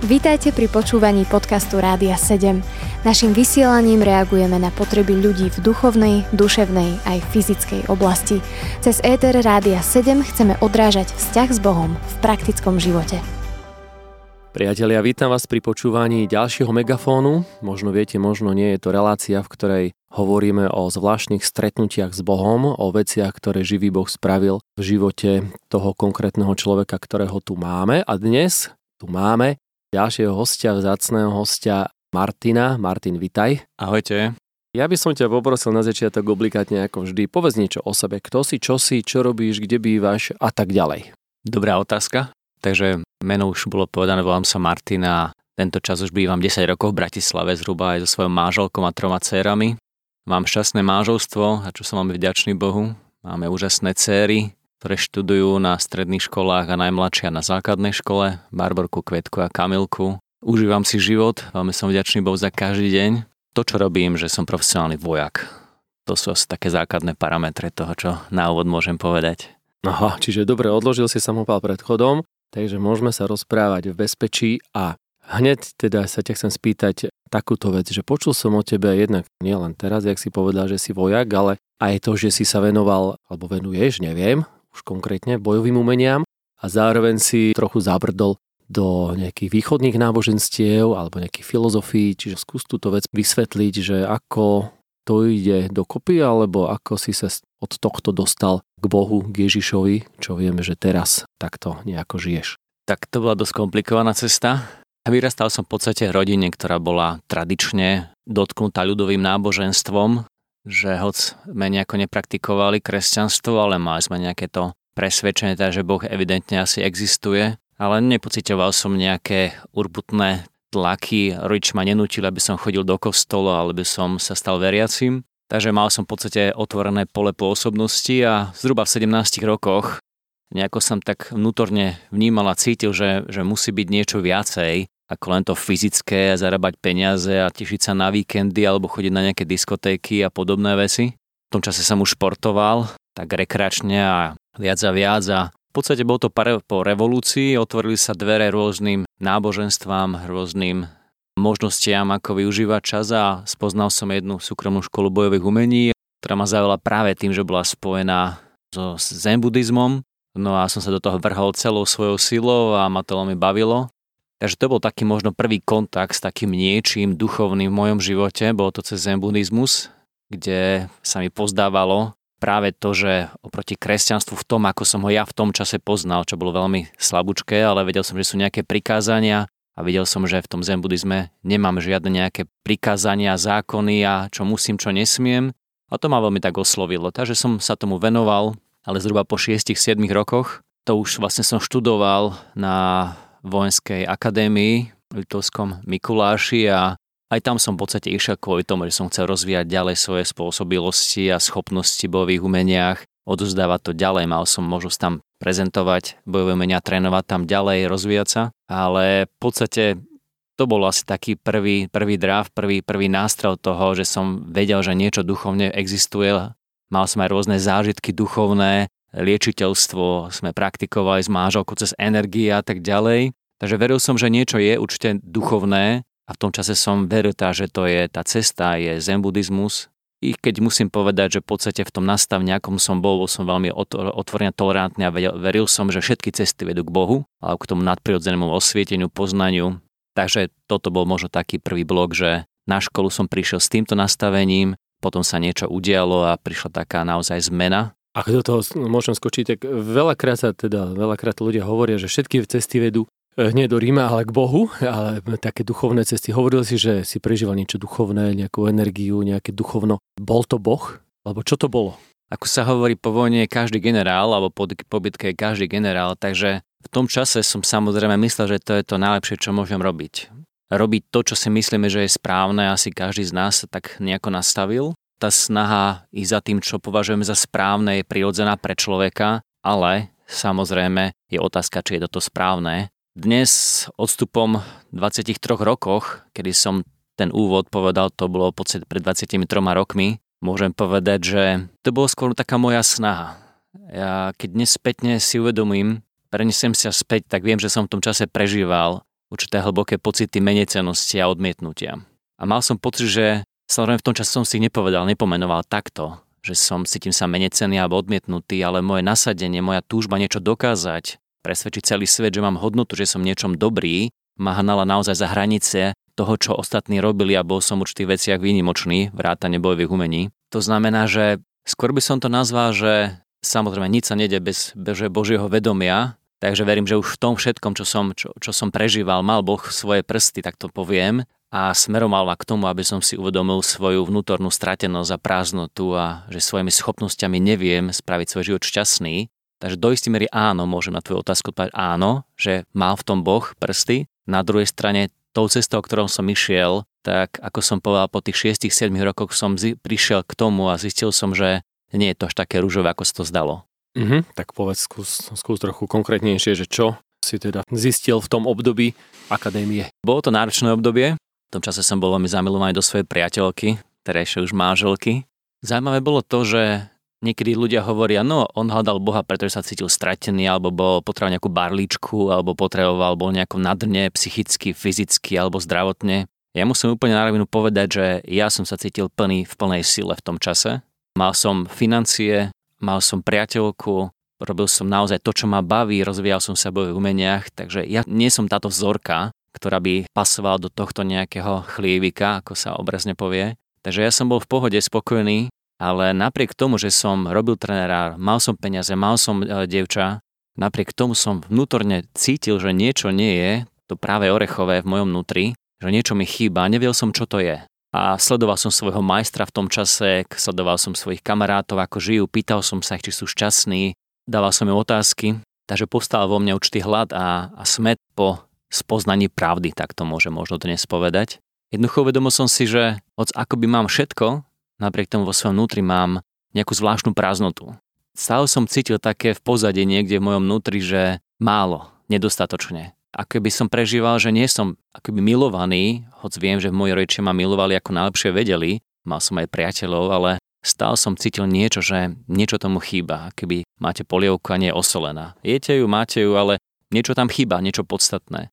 Vítajte pri počúvaní podcastu Rádia 7. Naším vysielaním reagujeme na potreby ľudí v duchovnej, duševnej aj fyzickej oblasti. Cez ETR Rádia 7 chceme odrážať vzťah s Bohom v praktickom živote. Priatelia, vítam vás pri počúvaní ďalšieho megafónu. Možno viete, možno nie je to relácia, v ktorej hovoríme o zvláštnych stretnutiach s Bohom, o veciach, ktoré živý Boh spravil v živote toho konkrétneho človeka, ktorého tu máme. A dnes tu máme ďalšieho hostia, vzácného hostia Martina. Martin, vitaj. Ahojte. Ja by som ťa poprosil na začiatok oblikátne ako vždy. Povedz niečo o sebe. Kto si, čo si, čo robíš, kde bývaš a tak ďalej. Dobrá otázka. Takže meno už bolo povedané, volám sa Martin a tento čas už bývam 10 rokov v Bratislave zhruba aj so svojou máželkou a troma cérami. Mám šťastné máželstvo a čo som veľmi vďačný Bohu. Máme úžasné céry, ktoré študujú na stredných školách a najmladšia na základnej škole, Barborku, Kvetku a Kamilku. Užívam si život, veľmi som vďačný Bohu za každý deň. To, čo robím, že som profesionálny vojak. To sú asi také základné parametre toho, čo na úvod môžem povedať. Aha, čiže dobre, odložil si samopal pred chodom Takže môžeme sa rozprávať v bezpečí a hneď teda sa ťa chcem spýtať takúto vec, že počul som o tebe jednak nielen teraz, jak si povedal, že si vojak, ale aj to, že si sa venoval, alebo venuješ, neviem, už konkrétne bojovým umeniam a zároveň si trochu zabrdol do nejakých východných náboženstiev alebo nejakých filozofií, čiže skús túto vec vysvetliť, že ako to ide dokopy, alebo ako si sa od tohto dostal k Bohu, k Ježišovi, čo vieme, že teraz takto nejako žiješ. Tak to bola dosť komplikovaná cesta. Vyrastal som v podstate rodine, ktorá bola tradične dotknutá ľudovým náboženstvom, že hoc sme nejako nepraktikovali kresťanstvo, ale mali sme nejaké to presvedčenie, že Boh evidentne asi existuje, ale nepocitoval som nejaké urbutné tlaky, rodič ma nenútil, aby som chodil do kostola, alebo som sa stal veriacim. Takže mal som v podstate otvorené pole pôsobnosti a zhruba v 17 rokoch nejako som tak vnútorne vnímal a cítil, že, že musí byť niečo viacej ako len to fyzické, zarábať peniaze a tešiť sa na víkendy alebo chodiť na nejaké diskotéky a podobné veci. V tom čase som už športoval, tak rekreačne a viac a viac a v podstate bolo to po revolúcii, otvorili sa dvere rôznym náboženstvám, rôznym možnostiam, ako využívať čas a spoznal som jednu súkromnú školu bojových umení, ktorá ma zaujala práve tým, že bola spojená so zen buddhizmom. No a som sa do toho vrhol celou svojou silou a ma to veľmi bavilo. Takže to bol taký možno prvý kontakt s takým niečím duchovným v mojom živote. Bolo to cez zen buddhizmus, kde sa mi pozdávalo práve to, že oproti kresťanstvu v tom, ako som ho ja v tom čase poznal, čo bolo veľmi slabúčké, ale vedel som, že sú nejaké prikázania, a videl som, že v tom zen buddhizme nemám žiadne nejaké prikázania, zákony a čo musím, čo nesmiem. A to ma veľmi tak oslovilo. Takže som sa tomu venoval, ale zhruba po 6-7 rokoch. To už vlastne som študoval na vojenskej akadémii v Litovskom Mikuláši a aj tam som v podstate išiel kvôli tomu, že som chcel rozvíjať ďalej svoje spôsobilosti a schopnosti v bojových umeniach, odozdávať to ďalej. Mal som možnosť tam prezentovať bojové umenia, trénovať tam ďalej, rozvíjať sa. Ale v podstate to bol asi taký prvý, prvý draft, prvý, prvý nástrel toho, že som vedel, že niečo duchovne existuje. Mal som aj rôzne zážitky duchovné, liečiteľstvo sme praktikovali s máželkou cez energie a tak ďalej. Takže veril som, že niečo je určite duchovné a v tom čase som veril, že to je tá cesta, je zen buddhizmus, i keď musím povedať, že v podstate v tom nastavení, akom som bol, bol som veľmi otvorený, tolerantný a veril som, že všetky cesty vedú k Bohu, alebo k tomu nadprirodzenému osvieteniu, poznaniu. Takže toto bol možno taký prvý blok, že na školu som prišiel s týmto nastavením, potom sa niečo udialo a prišla taká naozaj zmena. Ak do toho môžem skočiť, tak veľakrát sa teda, veľakrát ľudia hovoria, že všetky cesty vedú nie do Ríma, ale k Bohu, ale také duchovné cesty. Hovoril si, že si prežíval niečo duchovné, nejakú energiu, nejaké duchovno. Bol to Boh? Alebo čo to bolo? Ako sa hovorí po vojne je každý generál, alebo po, po je každý generál, takže v tom čase som samozrejme myslel, že to je to najlepšie, čo môžem robiť. Robiť to, čo si myslíme, že je správne, asi každý z nás tak nejako nastavil. Tá snaha ísť za tým, čo považujeme za správne, je prirodzená pre človeka, ale samozrejme je otázka, či je toto správne dnes odstupom 23 rokoch, kedy som ten úvod povedal, to bolo podstate pred 23 rokmi, môžem povedať, že to bolo skôr taká moja snaha. Ja keď dnes spätne si uvedomím, prenesem sa späť, tak viem, že som v tom čase prežíval určité hlboké pocity menecenosti a odmietnutia. A mal som pocit, že samozrejme v tom čase som si nepovedal, nepomenoval takto, že som cítim sa menecený alebo odmietnutý, ale moje nasadenie, moja túžba niečo dokázať, presvedčiť celý svet, že mám hodnotu, že som niečom dobrý, ma hnala naozaj za hranice toho, čo ostatní robili a bol som v určitých veciach výnimočný, vrátane bojových umení. To znamená, že skôr by som to nazval, že samozrejme nič sa nede bez, bez Božieho vedomia, takže verím, že už v tom všetkom, čo som, čo, čo som prežíval, mal Boh svoje prsty, tak to poviem, a smeroval ma k tomu, aby som si uvedomil svoju vnútornú stratenosť a prázdnotu a že svojimi schopnosťami neviem spraviť svoj život šťastný. Takže do istej miery áno, môžem na tvoju otázku odpovedať áno, že mal v tom Boh prsty. Na druhej strane tou cestou, ktorou som išiel, tak ako som povedal, po tých 6-7 rokoch som zi- prišiel k tomu a zistil som, že nie je to až také rúžové, ako sa to zdalo. Mhm, tak povedz, skús, skús trochu konkrétnejšie, že čo si teda zistil v tom období akadémie. Bolo to náročné obdobie, v tom čase som bol veľmi zamilovaný do svojej priateľky, terajšej už manželky. Zaujímavé bolo to, že niekedy ľudia hovoria, no on hľadal Boha, pretože sa cítil stratený, alebo bol potreboval nejakú barličku, alebo potreboval, bol nejako nadrne, psychicky, fyzicky alebo zdravotne. Ja musím úplne na rovinu povedať, že ja som sa cítil plný v plnej sile v tom čase. Mal som financie, mal som priateľku, robil som naozaj to, čo ma baví, rozvíjal som sa v umeniach, takže ja nie som táto vzorka, ktorá by pasovala do tohto nejakého chlievika, ako sa obrazne povie. Takže ja som bol v pohode spokojný, ale napriek tomu, že som robil trénera, mal som peniaze, mal som e, dievča, napriek tomu som vnútorne cítil, že niečo nie je, to práve orechové v mojom vnútri, že niečo mi chýba, nevedel som, čo to je. A sledoval som svojho majstra v tom čase, sledoval som svojich kamarátov, ako žijú, pýtal som sa ich, či sú šťastní, dával som im otázky, takže postal vo mne určitý hlad a, a smet po spoznaní pravdy, tak to môže možno dnes povedať. Jednoducho uvedomil som si, že hoď ako by mám všetko, napriek tomu vo svojom vnútri mám nejakú zvláštnu prázdnotu. Stále som cítil také v pozadí niekde v mojom vnútri, že málo, nedostatočne. Ako by som prežíval, že nie som akoby milovaný, hoď viem, že moji rodičia ma milovali ako najlepšie vedeli, mal som aj priateľov, ale stále som cítil niečo, že niečo tomu chýba, keby máte polievku a nie osolená. Jete ju, máte ju, ale niečo tam chýba, niečo podstatné.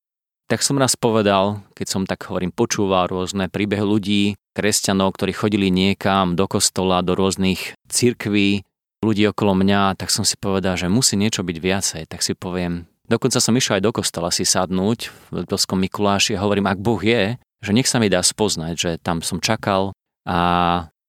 Tak som raz povedal, keď som tak hovorím, počúval rôzne príbehy ľudí, kresťanov, ktorí chodili niekam do kostola, do rôznych cirkví, ľudí okolo mňa, tak som si povedal, že musí niečo byť viacej. Tak si poviem, dokonca som išiel aj do kostola si sadnúť v Veľkoskom Mikuláši a hovorím, ak Boh je, že nech sa mi dá spoznať, že tam som čakal a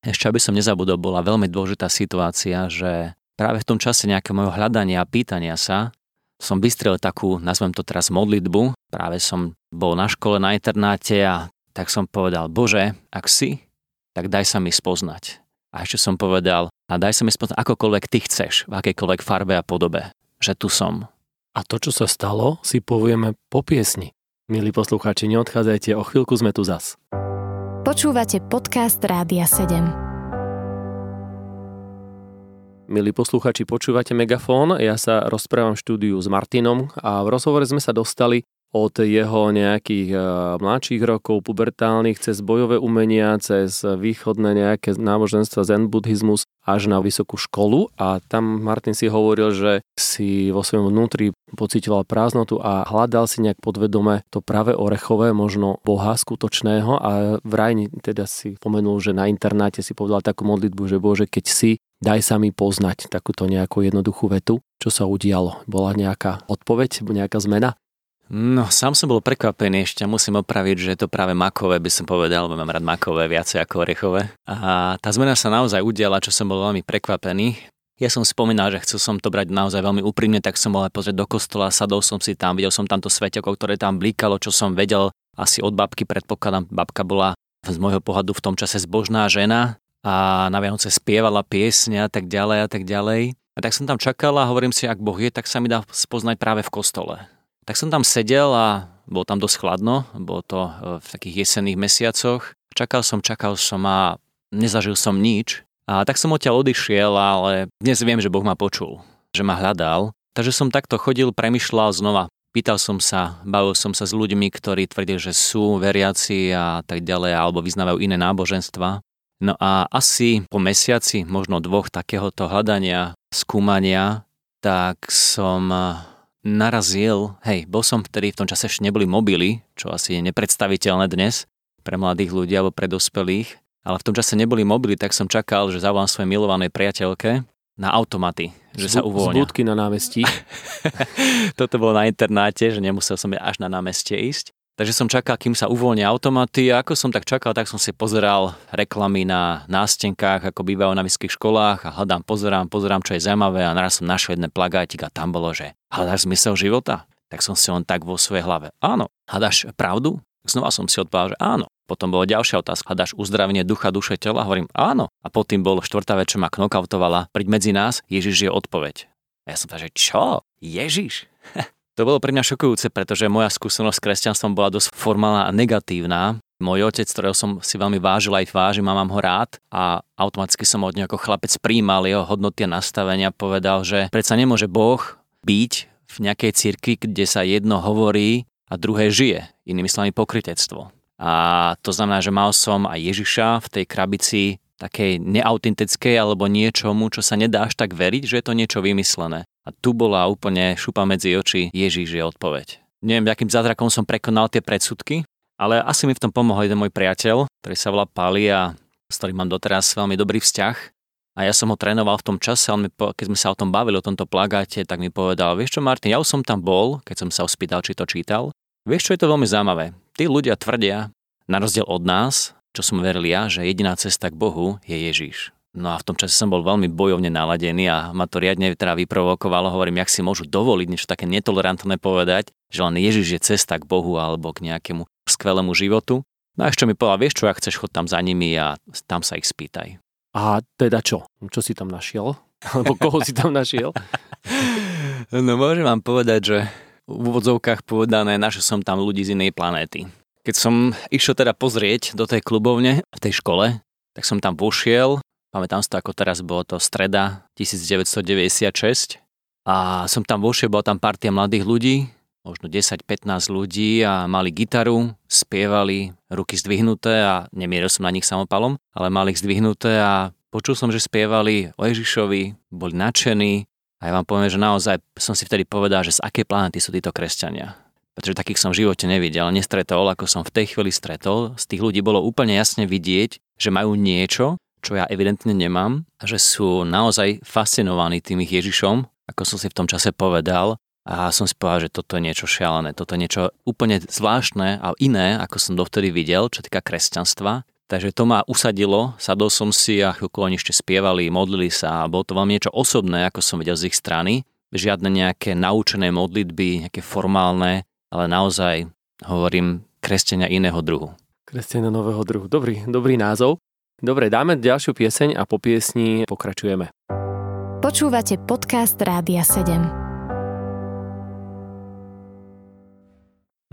ešte aby som nezabudol, bola veľmi dôležitá situácia, že práve v tom čase nejakého mojho hľadania a pýtania sa som vystrel takú, nazvem to teraz modlitbu. Práve som bol na škole, na internáte a tak som povedal, Bože, ak si, tak daj sa mi spoznať. A ešte som povedal, a daj sa mi spoznať akokoľvek ty chceš, v akejkoľvek farbe a podobe, že tu som. A to, čo sa stalo, si povieme po piesni. Milí poslucháči, neodchádzajte, o chvíľku sme tu zas. Počúvate podcast Rádia 7. Milí posluchači, počúvate Megafón. Ja sa rozprávam v štúdiu s Martinom a v rozhovore sme sa dostali od jeho nejakých e, mladších rokov, pubertálnych, cez bojové umenia, cez východné nejaké náboženstva, zen buddhizmus až na vysokú školu a tam Martin si hovoril, že si vo svojom vnútri pocitoval prázdnotu a hľadal si nejak podvedome to práve orechové, možno Boha skutočného a vraj teda si pomenul, že na internáte si povedal takú modlitbu, že Bože, keď si, daj sa mi poznať takúto nejakú jednoduchú vetu. Čo sa udialo? Bola nejaká odpoveď, nejaká zmena? No, sám som bol prekvapený, ešte musím opraviť, že je to práve makové, by som povedal, lebo mám rád makové viacej ako orechové. A tá zmena sa naozaj udiala, čo som bol veľmi prekvapený. Ja som spomínal, že chcel som to brať naozaj veľmi úprimne, tak som bol aj pozrieť do kostola, sadol som si tam, videl som tamto svetelko, ktoré tam blíkalo, čo som vedel asi od babky, predpokladám, babka bola z môjho pohľadu v tom čase zbožná žena, a na Vianoce spievala piesne a tak ďalej a tak ďalej. A tak som tam čakal a hovorím si, ak Boh je, tak sa mi dá spoznať práve v kostole. Tak som tam sedel a bolo tam dosť chladno, bolo to e, v takých jesenných mesiacoch. Čakal som, čakal som a nezažil som nič. A tak som odtiaľ odišiel, ale dnes viem, že Boh ma počul, že ma hľadal. Takže som takto chodil, premyšľal znova. Pýtal som sa, bavil som sa s ľuďmi, ktorí tvrdili, že sú veriaci a tak ďalej, alebo vyznávajú iné náboženstva. No a asi po mesiaci, možno dvoch takéhoto hľadania, skúmania, tak som narazil, hej, bol som vtedy, v tom čase ešte neboli mobily, čo asi je nepredstaviteľné dnes pre mladých ľudí alebo pre dospelých, ale v tom čase neboli mobily, tak som čakal, že zavolám svojej milovanej priateľke na automaty, že sa uvoľnia. Z na námestí. Toto bolo na internáte, že nemusel som až na námestie ísť. Takže som čakal, kým sa uvoľnia automaty a ako som tak čakal, tak som si pozeral reklamy na nástenkách, ako bývajú na vysokých školách a hľadám, pozerám, pozerám, čo je zaujímavé a naraz som našiel jeden plagátik a tam bolo, že hľadáš zmysel života? Tak som si len tak vo svojej hlave. Áno. Hľadáš pravdu? Znova som si odpovedal, že áno. Potom bola ďalšia otázka. Hľadáš uzdravenie ducha, duše, tela? Hovorím, áno. A potom bolo štvrtá vec, čo ma knockoutovala. Príď medzi nás, Ježiš je odpoveď. A ja som povedal, že čo? Ježiš? To bolo pre mňa šokujúce, pretože moja skúsenosť s kresťanstvom bola dosť formálna a negatívna. Môj otec, ktorého som si veľmi vážil aj vážim a mám ho rád a automaticky som od neho ako chlapec príjmal jeho hodnoty a nastavenia, povedal, že predsa nemôže Boh byť v nejakej cirkvi, kde sa jedno hovorí a druhé žije. Inými slovami pokrytectvo. A to znamená, že mal som aj Ježiša v tej krabici takej neautentickej alebo niečomu, čo sa nedá až tak veriť, že je to niečo vymyslené. A tu bola úplne šupa medzi oči, Ježiš je odpoveď. Neviem, akým zázrakom som prekonal tie predsudky, ale asi mi v tom pomohol jeden môj priateľ, ktorý sa volá Pali a s ktorým mám doteraz veľmi dobrý vzťah. A ja som ho trénoval v tom čase, on mi, keď sme sa o tom bavili, o tomto plagáte, tak mi povedal, vieš čo Martin, ja už som tam bol, keď som sa ho spýtal, či to čítal. Vieš čo, je to veľmi zaujímavé. Tí ľudia tvrdia, na rozdiel od nás, čo som veril ja, že jediná cesta k Bohu je Ježiš. No a v tom čase som bol veľmi bojovne naladený a ma to riadne teda vyprovokovalo. Hovorím, jak si môžu dovoliť niečo také netolerantné povedať, že len Ježiš je cesta k Bohu alebo k nejakému skvelému životu. No a ešte mi povedal, vieš čo, ak chceš, chod tam za nimi a tam sa ich spýtaj. A teda čo? Čo si tam našiel? Alebo koho si tam našiel? no môžem vám povedať, že v úvodzovkách povedané, našiel som tam ľudí z inej planéty. Keď som išiel teda pozrieť do tej klubovne v tej škole, tak som tam vošiel Pamätám si to, ako teraz bolo to streda 1996 a som tam vošiel, bola tam partia mladých ľudí, možno 10-15 ľudí a mali gitaru, spievali, ruky zdvihnuté a nemieril som na nich samopalom, ale mali ich zdvihnuté a počul som, že spievali o Ježišovi, boli nadšení a ja vám poviem, že naozaj som si vtedy povedal, že z akej planety sú títo kresťania. Pretože takých som v živote nevidel, nestretol, ako som v tej chvíli stretol. Z tých ľudí bolo úplne jasne vidieť, že majú niečo, čo ja evidentne nemám, že sú naozaj fascinovaní tým ich Ježišom, ako som si v tom čase povedal, a som si povedal, že toto je niečo šialené, toto je niečo úplne zvláštne a iné, ako som dovtedy videl, čo týka kresťanstva. Takže to ma usadilo, sadol som si a chvíľku oni ešte spievali, modlili sa a bolo to veľmi niečo osobné, ako som videl z ich strany. Žiadne nejaké naučené modlitby, nejaké formálne, ale naozaj hovorím kresťania iného druhu. Kresťania nového druhu. Dobrý, dobrý názov. Dobre, dáme ďalšiu pieseň a po piesni pokračujeme. Počúvate podcast Rádia 7.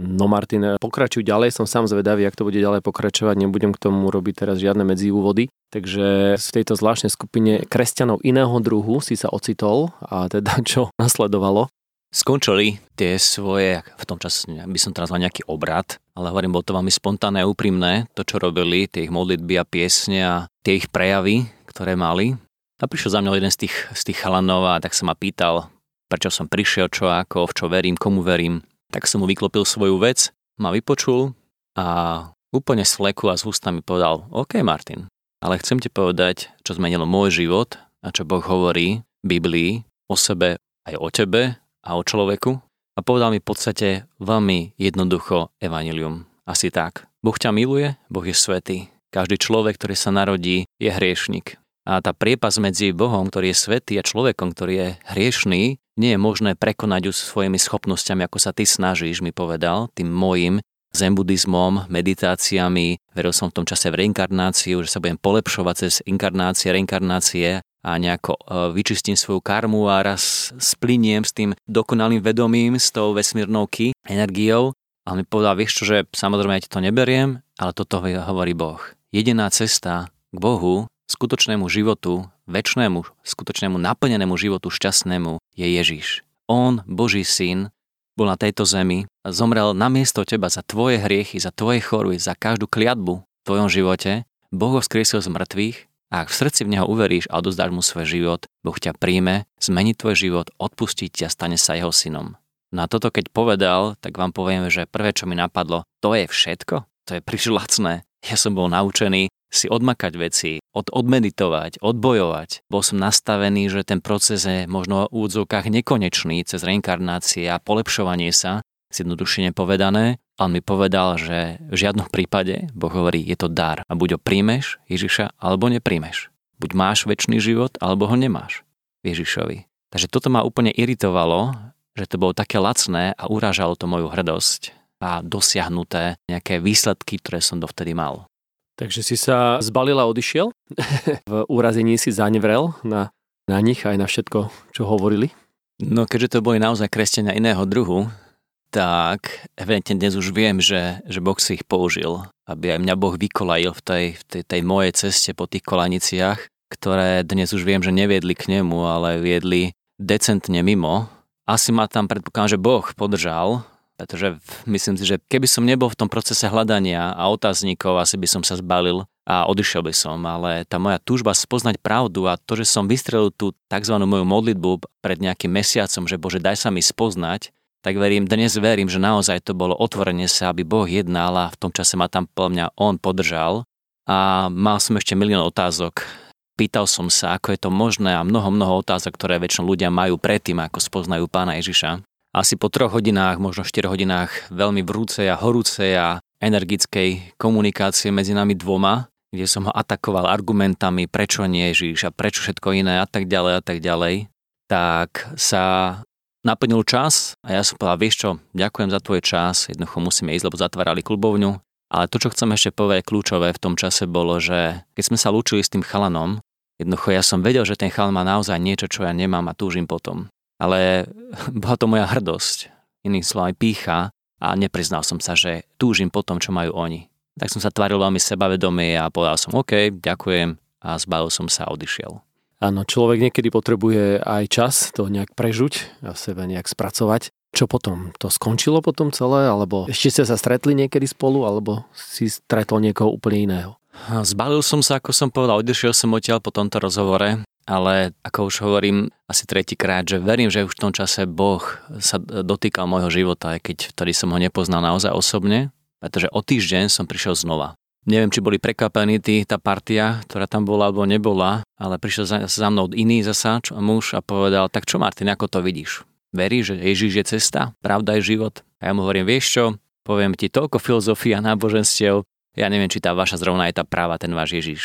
No Martin, pokračuj ďalej, som sám zvedavý, ak to bude ďalej pokračovať, nebudem k tomu robiť teraz žiadne medziúvody. Takže v tejto zvláštnej skupine kresťanov iného druhu si sa ocitol a teda čo nasledovalo? skončili tie svoje, v tom čase by som teraz mal nejaký obrad, ale hovorím, bolo to veľmi spontánne a úprimné, to, čo robili, tie ich modlitby a piesne a tie ich prejavy, ktoré mali. A prišiel za mňa jeden z tých, z tých chalanov a tak sa ma pýtal, prečo som prišiel, čo ako, v čo verím, komu verím. Tak som mu vyklopil svoju vec, ma vypočul a úplne z fleku a z ústa mi povedal, OK Martin, ale chcem ti povedať, čo zmenilo môj život a čo Boh hovorí v Biblii o sebe aj o tebe a o človeku a povedal mi v podstate veľmi jednoducho evanilium. Asi tak. Boh ťa miluje, Boh je svetý. Každý človek, ktorý sa narodí, je hriešnik. A tá priepas medzi Bohom, ktorý je svetý a človekom, ktorý je hriešný, nie je možné prekonať už svojimi schopnosťami, ako sa ty snažíš, mi povedal, tým môjim zen buddhizmom, meditáciami, veril som v tom čase v reinkarnáciu, že sa budem polepšovať cez inkarnácie, reinkarnácie a nejako e, vyčistím svoju karmu a raz spliniem s tým dokonalým vedomím, s tou vesmírnou ki, energiou. A mi povedal, vieš čo, že samozrejme ja ti to neberiem, ale toto hovorí Boh. Jediná cesta k Bohu, skutočnému životu, väčšnému, skutočnému naplnenému životu, šťastnému, je Ježiš. On, Boží syn, bol na tejto zemi a zomrel na miesto teba za tvoje hriechy, za tvoje choroby, za každú kliatbu v tvojom živote. Boh ho vzkriesil z mŕtvych a ak v srdci v Neho uveríš a odozdáš mu svoj život, Boh ťa príjme, zmení tvoj život, odpustí ťa stane sa jeho synom. No a toto keď povedal, tak vám poviem, že prvé, čo mi napadlo, to je všetko? To je príliš lacné. Ja som bol naučený si odmakať veci, od, odmeditovať, odbojovať. Bol som nastavený, že ten proces je možno v úvodzovkách nekonečný cez reinkarnácie a polepšovanie sa, zjednodušene povedané. On mi povedal, že v žiadnom prípade, Boh hovorí, je to dar a buď ho príjmeš Ježiša, alebo nepríjmeš. Buď máš väčší život, alebo ho nemáš Ježišovi. Takže toto ma úplne iritovalo, že to bolo také lacné a urážalo to moju hrdosť a dosiahnuté nejaké výsledky, ktoré som dovtedy mal. Takže si sa zbalil a odišiel? v úrazení si zanevrel na, na nich aj na všetko, čo hovorili? No keďže to boli naozaj kresťania iného druhu, tak evidentne dnes už viem, že, že Boh si ich použil, aby aj mňa Boh vykolajil v tej, v tej, tej mojej ceste po tých kolaniciach, ktoré dnes už viem, že neviedli k nemu, ale viedli decentne mimo, asi ma tam predpokladám, že Boh podržal, pretože myslím si, že keby som nebol v tom procese hľadania a otáznikov, asi by som sa zbalil a odišiel by som, ale tá moja túžba spoznať pravdu a to, že som vystrelil tú tzv. moju modlitbu pred nejakým mesiacom, že Bože, daj sa mi spoznať, tak verím, dnes verím, že naozaj to bolo otvorenie sa, aby Boh jednal a v tom čase ma tam podľa mňa On podržal a mal som ešte milión otázok Pýtal som sa, ako je to možné a mnoho, mnoho otázok, ktoré väčšinou ľudia majú predtým, ako spoznajú pána Ježiša. Asi po troch hodinách, možno 4 hodinách veľmi vrúcej a horúcej a energickej komunikácie medzi nami dvoma, kde som ho atakoval argumentami, prečo nie Ježiš a prečo všetko iné a tak ďalej a tak ďalej, tak sa naplnil čas a ja som povedal, vieš čo, ďakujem za tvoj čas, jednoducho musíme ísť, lebo zatvárali klubovňu. Ale to, čo chcem ešte povedať kľúčové v tom čase bolo, že keď sme sa lúčili s tým chalanom, Jednoducho ja som vedel, že ten chal má naozaj niečo, čo ja nemám a túžim potom. Ale bola to moja hrdosť, iným slovom pícha a nepriznal som sa, že túžim po tom, čo majú oni. Tak som sa tvaril veľmi sebavedomie a povedal som OK, ďakujem a zbalil som sa a odišiel. Áno, človek niekedy potrebuje aj čas to nejak prežuť a sebe nejak spracovať. Čo potom? To skončilo potom celé? Alebo ešte ste sa stretli niekedy spolu? Alebo si stretol niekoho úplne iného? Zbalil som sa, ako som povedal, odišiel som odtiaľ po tomto rozhovore, ale ako už hovorím asi tretíkrát, že verím, že už v tom čase Boh sa dotýkal môjho života, aj keď vtedy som ho nepoznal naozaj osobne, pretože o týždeň som prišiel znova. Neviem, či boli prekvapení tí, tá partia, ktorá tam bola alebo nebola, ale prišiel za, za mnou iný zasa čo, muž a povedal, tak čo Martin, ako to vidíš? Veríš, že Ježiš je cesta, pravda je život? A ja mu hovorím, vieš čo, poviem ti toľko filozofie a náboženstiev, ja neviem, či tá vaša zrovna je tá práva, ten váš Ježiš.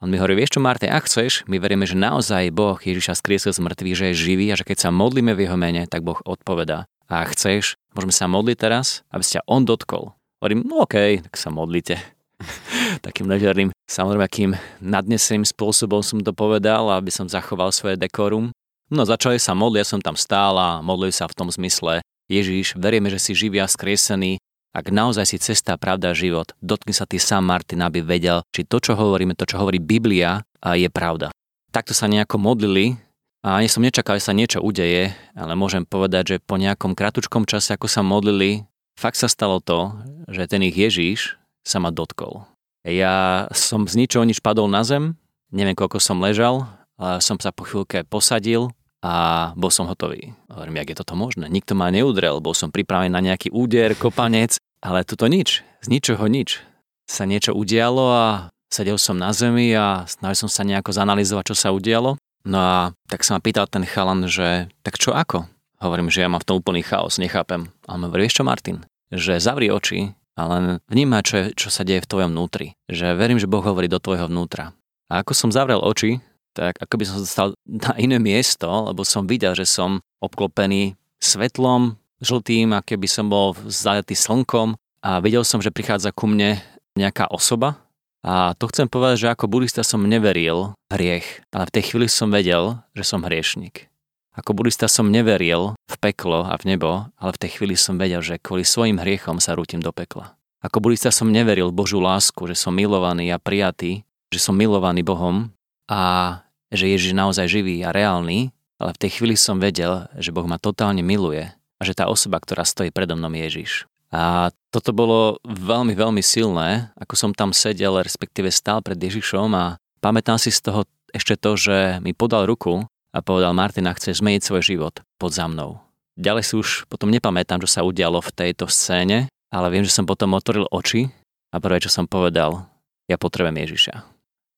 On mi hovorí, vieš čo, Marte, ak chceš, my veríme, že naozaj Boh Ježiša skriesil z mŕtvych, že je živý a že keď sa modlíme v jeho mene, tak Boh odpovedá. A ak chceš, môžeme sa modliť teraz, aby ste on dotkol. Hovorím, no okej, okay, tak sa modlite. Takým ležerným, samozrejme, akým nadneseným spôsobom som to povedal, aby som zachoval svoje dekorum. No začali sa modliť, ja som tam stál a modlil sa v tom zmysle, Ježiš, veríme, že si živý a skriesený, ak naozaj si cesta, pravda, život, dotkni sa ty sám Martin, aby vedel, či to, čo hovoríme, to, čo hovorí Biblia, je pravda. Takto sa nejako modlili a ani som nečakal, že sa niečo udeje, ale môžem povedať, že po nejakom kratučkom čase, ako sa modlili, fakt sa stalo to, že ten ich Ježíš sa ma dotkol. Ja som z ničoho nič padol na zem, neviem koľko som ležal, ale som sa po chvíľke posadil a bol som hotový. Hovorím, jak je toto možné? Nikto ma neudrel, bol som pripravený na nejaký úder, kopanec, ale toto nič, z ničoho nič. Sa niečo udialo a sedel som na zemi a snažil som sa nejako zanalizovať, čo sa udialo. No a tak sa ma pýtal ten chalan, že tak čo ako? Hovorím, že ja mám v tom úplný chaos, nechápem. A on hovorí, vieš čo Martin? Že zavri oči a len vnímaj, čo, je, čo sa deje v tvojom vnútri. Že verím, že Boh hovorí do tvojho vnútra. A ako som zavrel oči, tak ako by som dostal na iné miesto, lebo som videl, že som obklopený svetlom žltým, a keby som bol zajatý slnkom a videl som, že prichádza ku mne nejaká osoba a to chcem povedať, že ako budista som neveril hriech, ale v tej chvíli som vedel, že som hriešnik. Ako budista som neveril v peklo a v nebo, ale v tej chvíli som vedel, že kvôli svojim hriechom sa rútim do pekla. Ako budista som neveril Božú lásku, že som milovaný a prijatý, že som milovaný Bohom a že Ježiš naozaj živý a reálny, ale v tej chvíli som vedel, že Boh ma totálne miluje a že tá osoba, ktorá stojí predo mnou je Ježiš. A toto bolo veľmi, veľmi silné, ako som tam sedel, respektíve stál pred Ježišom a pamätám si z toho ešte to, že mi podal ruku a povedal Martina, chceš zmeniť svoj život, pod za mnou. ďalej si už potom nepamätám, čo sa udialo v tejto scéne, ale viem, že som potom otvoril oči a prvé, čo som povedal, ja potrebujem Ježiša.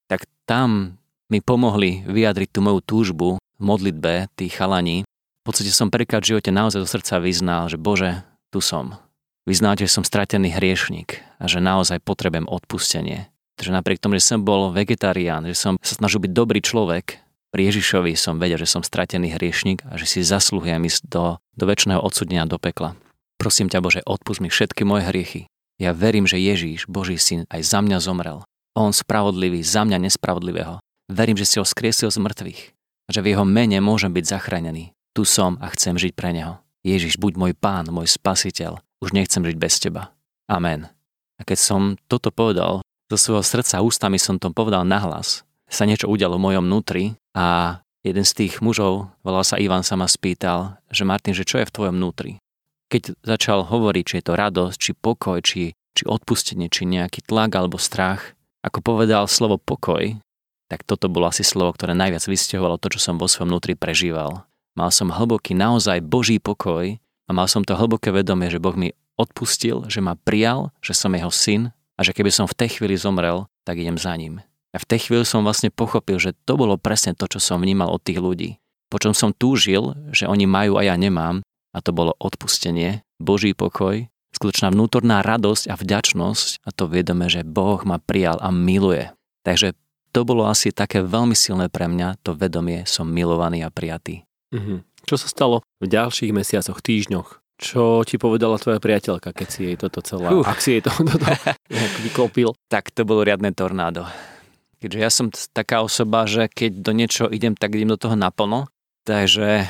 Tak tam mi pomohli vyjadriť tú moju túžbu v modlitbe tých chalaní. V podstate som prvýkrát v živote naozaj do srdca vyznal, že Bože, tu som. Vyznal, že som stratený hriešnik a že naozaj potrebujem odpustenie. Takže napriek tomu, že som bol vegetarián, že som sa snažil byť dobrý človek, pri Ježišovi som vedel, že som stratený hriešnik a že si zasluhujem ísť do, do väčšného odsudenia do pekla. Prosím ťa Bože, odpust mi všetky moje hriechy. Ja verím, že Ježíš, Boží syn, aj za mňa zomrel. On spravodlivý, za mňa nespravodlivého. Verím, že si ho skriesil z mŕtvych a že v jeho mene môžem byť zachránený. Tu som a chcem žiť pre neho. Ježiš, buď môj pán, môj spasiteľ. Už nechcem žiť bez teba. Amen. A keď som toto povedal, zo svojho srdca ústami som to povedal nahlas, sa niečo udialo v mojom vnútri a jeden z tých mužov, volal sa Ivan, sa ma spýtal, že Martin, že čo je v tvojom vnútri? Keď začal hovoriť, či je to radosť, či pokoj, či, či odpustenie, či nejaký tlak alebo strach, ako povedal slovo pokoj, tak toto bolo asi slovo, ktoré najviac vysťahovalo to, čo som vo svojom vnútri prežíval. Mal som hlboký, naozaj Boží pokoj a mal som to hlboké vedomie, že Boh mi odpustil, že ma prijal, že som jeho syn a že keby som v tej chvíli zomrel, tak idem za ním. A v tej chvíli som vlastne pochopil, že to bolo presne to, čo som vnímal od tých ľudí. Počom som túžil, že oni majú a ja nemám, a to bolo odpustenie, Boží pokoj, skutočná vnútorná radosť a vďačnosť a to viedome, že Boh ma prijal a miluje. Takže to bolo asi také veľmi silné pre mňa, to vedomie, som milovaný a prijatý. Mm-hmm. Čo sa stalo v ďalších mesiacoch, týždňoch? Čo ti povedala tvoja priateľka, keď si jej toto celé, uh. ak si jej to, toto vyklopil? Tak to bolo riadne tornádo. Keďže ja som taká osoba, že keď do niečo idem, tak idem do toho naplno. Takže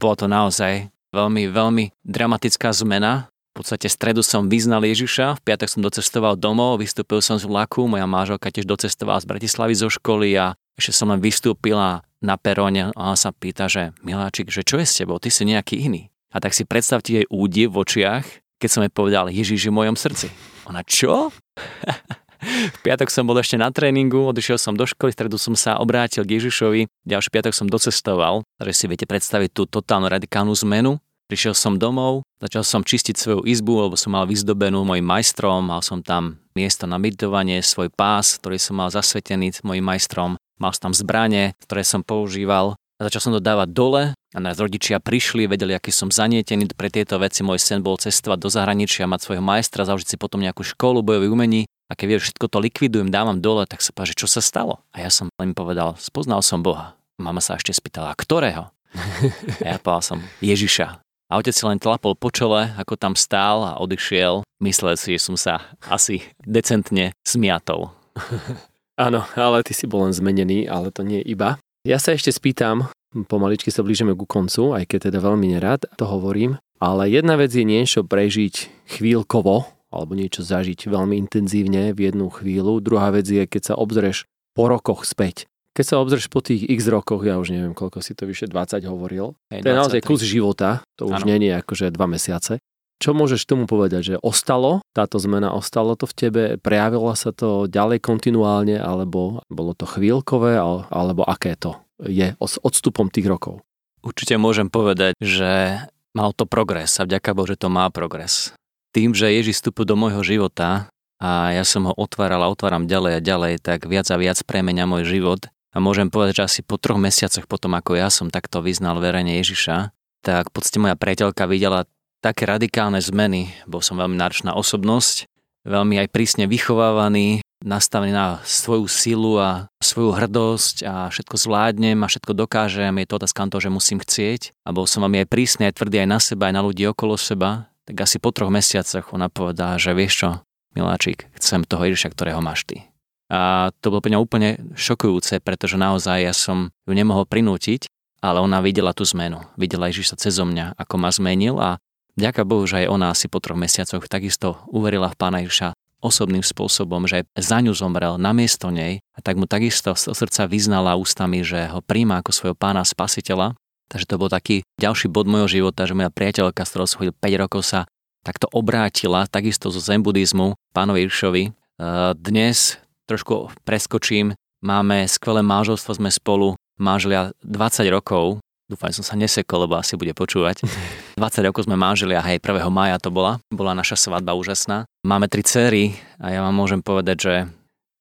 bolo to naozaj veľmi, veľmi dramatická zmena. V podstate stredu som vyznal Ježiša, v piatok som docestoval domov, vystúpil som z vlaku, moja máželka tiež docestovala z Bratislavy zo školy a ešte som len vystúpila na peróne a ona sa pýta, že Miláčik, že čo je s tebou, ty si nejaký iný. A tak si predstavte jej údiv v očiach, keď som jej povedal, Ježiš je v mojom srdci. Ona, čo? V piatok som bol ešte na tréningu, odišiel som do školy, v stredu som sa obrátil k Ježišovi, ďalší piatok som docestoval, takže si viete predstaviť tú totálnu radikálnu zmenu. Prišiel som domov, začal som čistiť svoju izbu, lebo som mal vyzdobenú mojim majstrom, mal som tam miesto na meditovanie, svoj pás, ktorý som mal zasvetený mojim majstrom, mal som tam zbranie, ktoré som používal a začal som to dávať dole a nás rodičia prišli, vedeli, aký som zanietený pre tieto veci. Môj sen bol cestovať do zahraničia, mať svojho majstra, založiť si potom nejakú školu bojových umení a keď vieš, všetko to likvidujem, dávam dole, tak sa páže, čo sa stalo? A ja som len povedal, spoznal som Boha. Mama sa ešte spýtala, ktorého? A ja povedal som, Ježiša. A otec si len tlapol po čele, ako tam stál a odišiel. Myslel si, že som sa asi decentne smiatol. Áno, ale ty si bol len zmenený, ale to nie iba. Ja sa ešte spýtam, pomaličky sa blížime ku koncu, aj keď teda veľmi nerád to hovorím, ale jedna vec je niečo prežiť chvíľkovo, alebo niečo zažiť veľmi intenzívne v jednu chvíľu. Druhá vec je, keď sa obzrieš po rokoch späť. Keď sa obzrieš po tých x rokoch, ja už neviem, koľko si to vyše 20 hovoril, Hej, to je naozaj kus života, to už nie je akože dva mesiace. Čo môžeš tomu povedať, že ostalo, táto zmena ostalo to v tebe, prejavilo sa to ďalej kontinuálne, alebo bolo to chvíľkové, alebo aké to je s odstupom tých rokov? Určite môžem povedať, že mal to progres a vďaka Bohu, že to má progres tým, že Ježiš vstupil do môjho života a ja som ho otváral a otváram ďalej a ďalej, tak viac a viac premenia môj život. A môžem povedať, že asi po troch mesiacoch potom, ako ja som takto vyznal verejne Ježiša, tak v podstate moja priateľka videla také radikálne zmeny. Bol som veľmi náročná osobnosť, veľmi aj prísne vychovávaný, nastavený na svoju silu a svoju hrdosť a všetko zvládnem a všetko dokážem. Je to otázka toho, že musím chcieť. A bol som veľmi aj prísny, aj tvrdý aj na seba, aj na ľudí okolo seba tak asi po troch mesiacoch ona povedala, že vieš čo, miláčik, chcem toho Ježiša, ktorého máš ty. A to bolo pre mňa úplne šokujúce, pretože naozaj ja som ju nemohol prinútiť, ale ona videla tú zmenu. Videla Ježiša cez mňa, ako ma zmenil a ďaká Bohu, že aj ona asi po troch mesiacoch takisto uverila v Pána Ježiša osobným spôsobom, že za ňu zomrel namiesto nej a tak mu takisto z srdca vyznala ústami, že ho príjma ako svojho pána spasiteľa Takže to bol taký ďalší bod môjho života, že moja priateľka, s ktorou som chodil 5 rokov, sa takto obrátila, takisto zo zen buddhizmu, pánovi Iršovi. E, dnes trošku preskočím, máme skvelé manželstvo, sme spolu manželia 20 rokov Dúfam, som sa nesekol, lebo asi bude počúvať. 20 rokov sme manžili a hej, 1. maja to bola. Bola naša svadba úžasná. Máme tri céry a ja vám môžem povedať, že,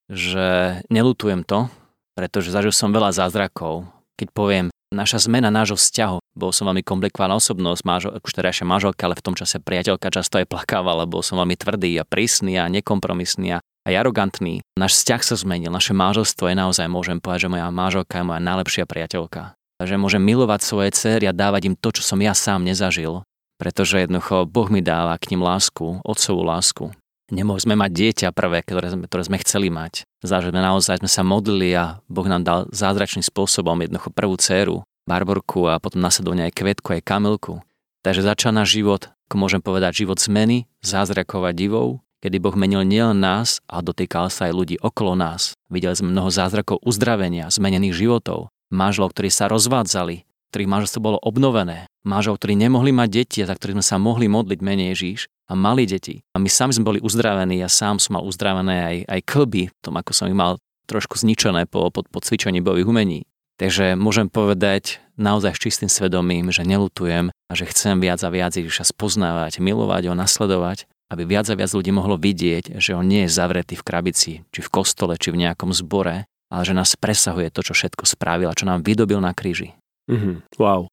že nelutujem to, pretože zažil som veľa zázrakov. Keď poviem, naša zmena nášho vzťahu, bol som veľmi komplikovaná osobnosť, mážo, už terajšia manželka, ale v tom čase priateľka často aj plakávala, bol som veľmi tvrdý a prísny a nekompromisný a aj arogantný. Náš vzťah sa zmenil, naše manželstvo je naozaj, môžem povedať, že moja manželka je moja najlepšia priateľka že môžem milovať svoje céry a dávať im to, čo som ja sám nezažil, pretože jednoducho Boh mi dáva k ním lásku, otcovú lásku. Nemohli sme mať dieťa prvé, ktoré sme, ktoré sme chceli mať. Zážime naozaj sme sa modlili a Boh nám dal zázračným spôsobom jednoducho prvú dceru, Barborku a potom nasledovne aj Kvetku, aj Kamilku. Takže začal náš život, ako môžem povedať, život zmeny, zázrakov a divov, kedy Boh menil nielen nás, ale dotýkal sa aj ľudí okolo nás. Videli sme mnoho zázrakov uzdravenia, zmenených životov manželov, ktorí sa rozvádzali, ktorých manželstvo bolo obnovené, manželov, ktorí nemohli mať deti a za ktorých sme sa mohli modliť menej Ježíš a mali deti. A my sami sme boli uzdravení, ja sám som mal uzdravené aj, aj klby, tom ako som ich mal trošku zničené po, po, po cvičení bojových umení. Takže môžem povedať naozaj s čistým svedomím, že nelutujem a že chcem viac a viac Ježiša spoznávať, milovať ho, nasledovať, aby viac a viac ľudí mohlo vidieť, že on nie je zavretý v krabici, či v kostole, či v nejakom zbore, ale že nás presahuje to, čo všetko spravil a čo nám vydobil na kríži. Mm-hmm. Wow.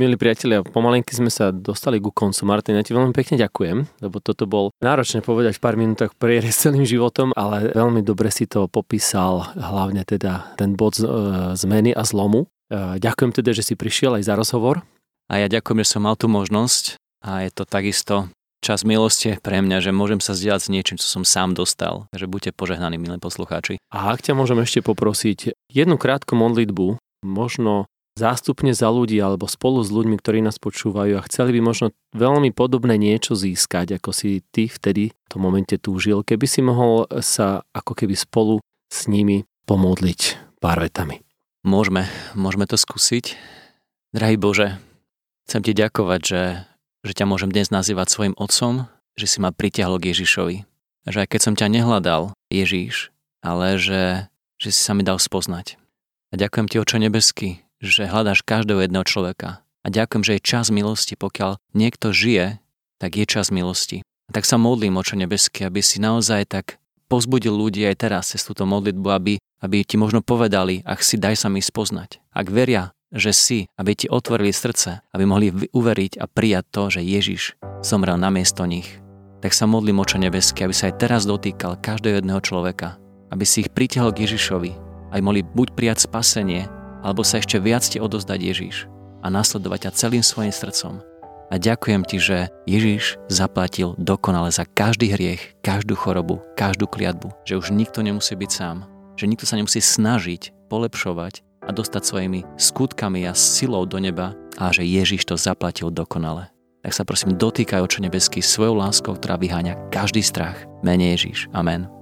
Milí priatelia, pomalenky sme sa dostali ku koncu. Martin, ja ti veľmi pekne ďakujem, lebo toto bol náročné povedať v pár minútach prierez celým životom, ale veľmi dobre si to popísal, hlavne teda ten bod z, e, zmeny a zlomu. E, ďakujem teda, že si prišiel aj za rozhovor. A ja ďakujem, že som mal tú možnosť a je to takisto čas milosti pre mňa, že môžem sa zdieľať s niečím, čo som sám dostal. Takže buďte požehnaní, milí poslucháči. A ak ťa môžem ešte poprosiť jednu krátku modlitbu, možno zástupne za ľudí alebo spolu s ľuďmi, ktorí nás počúvajú a chceli by možno veľmi podobné niečo získať, ako si ty vtedy v tom momente túžil, keby si mohol sa ako keby spolu s nimi pomodliť pár vetami. Môžeme, môžeme to skúsiť. Drahý Bože, chcem ti ďakovať, že že ťa môžem dnes nazývať svojim otcom, že si ma pritiahol k Ježišovi. Že aj keď som ťa nehľadal, Ježiš, ale že, že si sa mi dal spoznať. A ďakujem ti, Oče nebeský, že hľadáš každého jedného človeka. A ďakujem, že je čas milosti. Pokiaľ niekto žije, tak je čas milosti. A tak sa modlím, Oče nebeský, aby si naozaj tak pozbudil ľudí aj teraz cez túto modlitbu, aby, aby ti možno povedali, ak si daj sa mi spoznať. Ak veria, že si, aby ti otvorili srdce, aby mohli uveriť a prijať to, že Ježiš zomrel namiesto nich. Tak sa modlím oče nebeský, aby sa aj teraz dotýkal každého jedného človeka, aby si ich pritiahol k Ježišovi, aby mohli buď prijať spasenie, alebo sa ešte viac ti odozdať Ježiš a nasledovať ťa celým svojim srdcom. A ďakujem ti, že Ježiš zaplatil dokonale za každý hriech, každú chorobu, každú kliatbu, že už nikto nemusí byť sám, že nikto sa nemusí snažiť polepšovať, a dostať svojimi skutkami a silou do neba a že Ježiš to zaplatil dokonale. Tak sa prosím dotýkaj očo nebeský svojou láskou, ktorá vyháňa každý strach. Mene Ježiš. Amen.